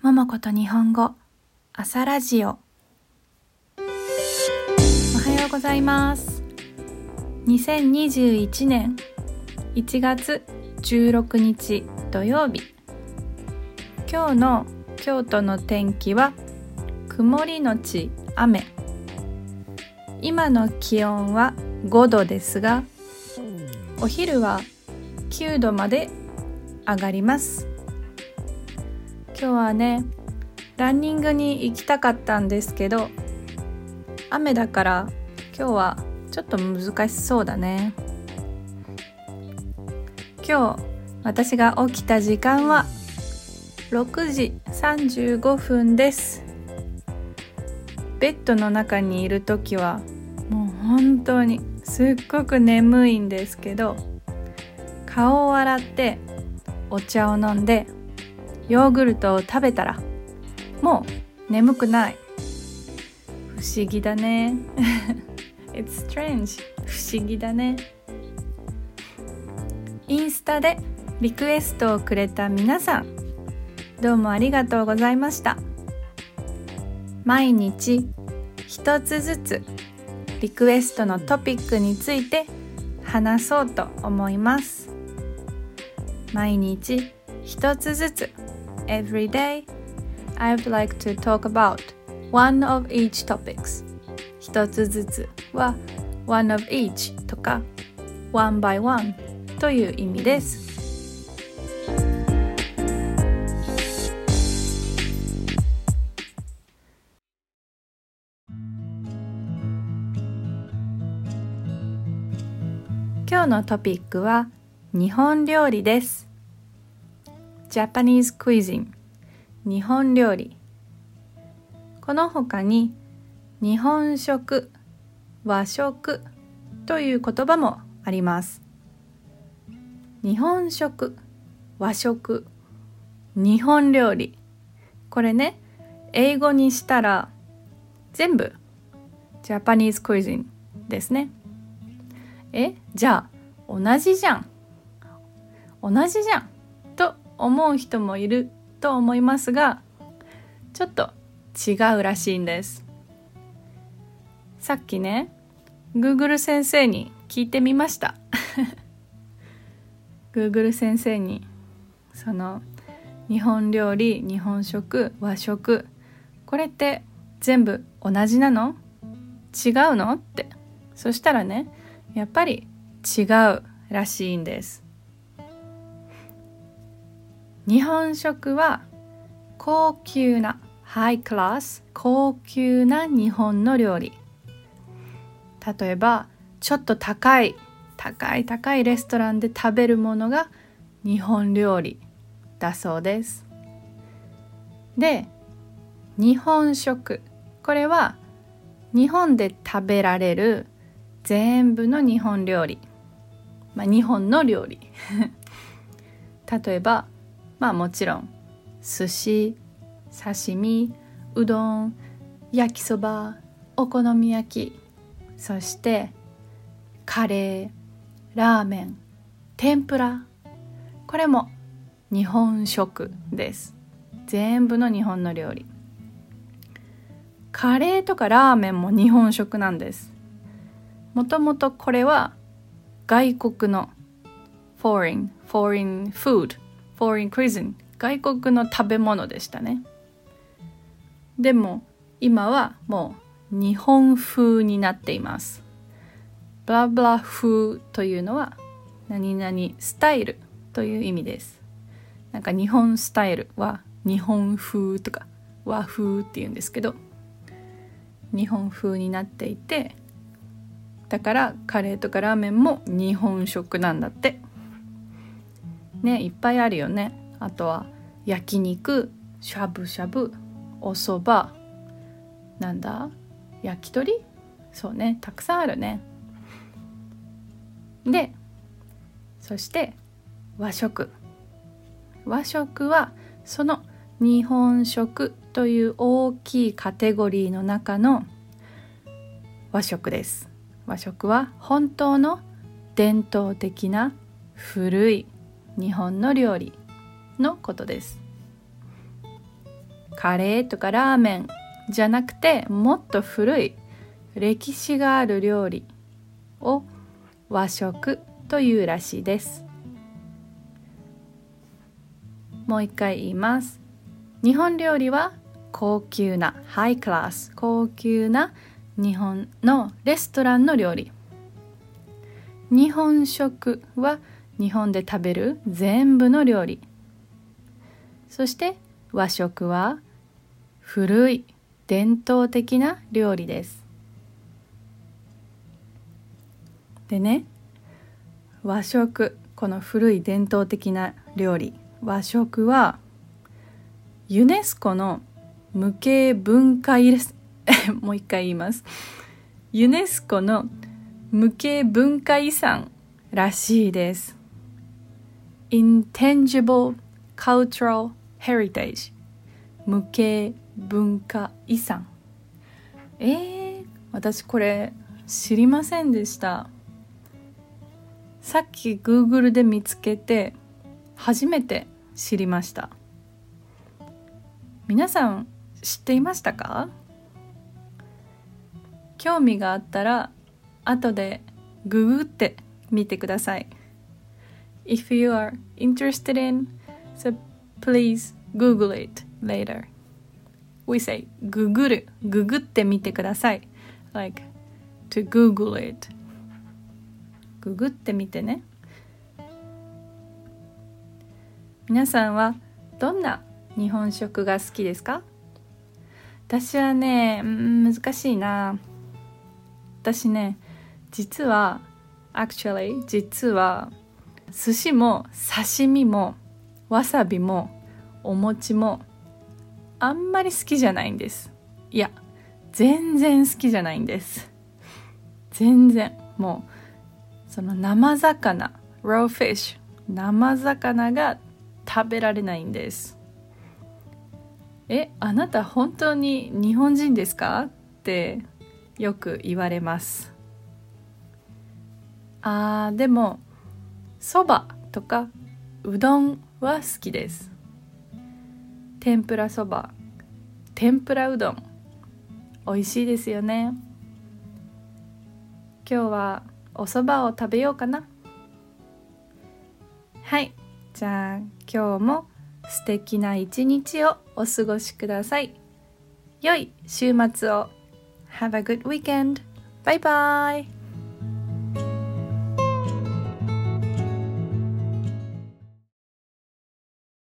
ももこと日本語朝ラジオ。おはようございます。2021年1月16日土曜日今日の京都の天気は曇りのち雨。今の気温は5度ですがお昼は9度まで上がります。今日はねランニングに行きたかったんですけど雨だから今日はちょっと難しそうだね。今日私が起きた時間は6時35分です。ベッドの中にいる時はもう本当にすっごく眠いんですけど顔を洗ってお茶を飲んでヨーグルトを食べたらもう眠くない。不思議だね。It's strange 不思議だね。インスタでリクエストをくれた皆さんどうもありがとうございました。毎日一つずつリクエストのトピックについて話そうと思います。毎日一つずつ every day, I would like to talk about one of each topics. 一つずつは one of each とか one by one という意味です。今日のトピックは日本料理です。Japanese cuisine. 日本料理。この他に日本食和食という言葉もあります。日本食和食日本料理。これね英語にしたら全部ジャパニーズクイズンですね。えじゃあ同じじゃん。同じじゃん。思う人もいると思いますがちょっと違うらしいんです。さっきね Google 先生に聞いてみました。Google 先生にその日本料理日本食和食これって全部同じなの？違うの？って。そしたらねやっぱり違うらしいんです。日本食は高級なハイクラス高級な日本の料理。例えばちょっと高い高い高いレストランで食べるものが日本料理だそうです。で日本食。これは日本で食べられる全部の日本料理。まあ日本の料理。例えばまあもちろん寿司刺身うどん焼きそばお好み焼きそしてカレーラーメン天ぷら。これも日本食です。全部の日本の料理。カレーとかラーメンも日本食なんです。もともとこれは外国の foreign foreign food foreign cuisine 外国の食べ物でしたね。でも今はもう日本風になっています。ブラブラ風というのは何々スタイルという意味です。なんか日本スタイルは日本風とか和風っていうんですけど日本風になっていてだからカレーとかラーメンも日本食なんだって。ねいっぱいあるよね。あとは焼肉しゃぶしゃぶおそばなんだ焼き鳥？そうねたくさんあるね。でそして和食。和食はその日本食という大きいカテゴリーの中の和食です。和食は本当の伝統的な古い日本の料理のことです。カレーとかラーメンじゃなくてもっと古い歴史がある料理を和食というらしいです。もう一回言います。日本料理は高級なハイクラス高級な日本のレストランの料理。日本食は日本で食べる全部の料理。そして和食は古い伝統的な料理です。でね和食この古い伝統的な料理。和食はユネスコの無形文化遺 もう一回言います。ユネスコの無形文化遺産らしいです。Intangible Cultural Heritage. 無形文化遺産。えー、私これ知りませんでした。さっき Google で見つけて初めて知りました。皆さん知っていましたか？興味があったら後でググってみてください。If you are interested in so please google it later we say ググるググってみてください like to google it ググってみてね皆さんはどんな日本食が好きですか私はね難しいな私ね実は actually 実は寿司も刺身もわさびもお餅もあんまり好きじゃないんです。いや全然好きじゃないんです。全然。もうその生魚 raw fish 生魚が食べられないんです。えあなた本当に日本人ですか？ってよく言われます。あーでもそばとかうどんは好きです。天ぷらそば天ぷらうどん美味しいですよね。今日はお蕎麦を食べようかな。はいじゃあ今日も素敵な一日をお過ごしください。良い週末を。Have a good weekend! Bye bye!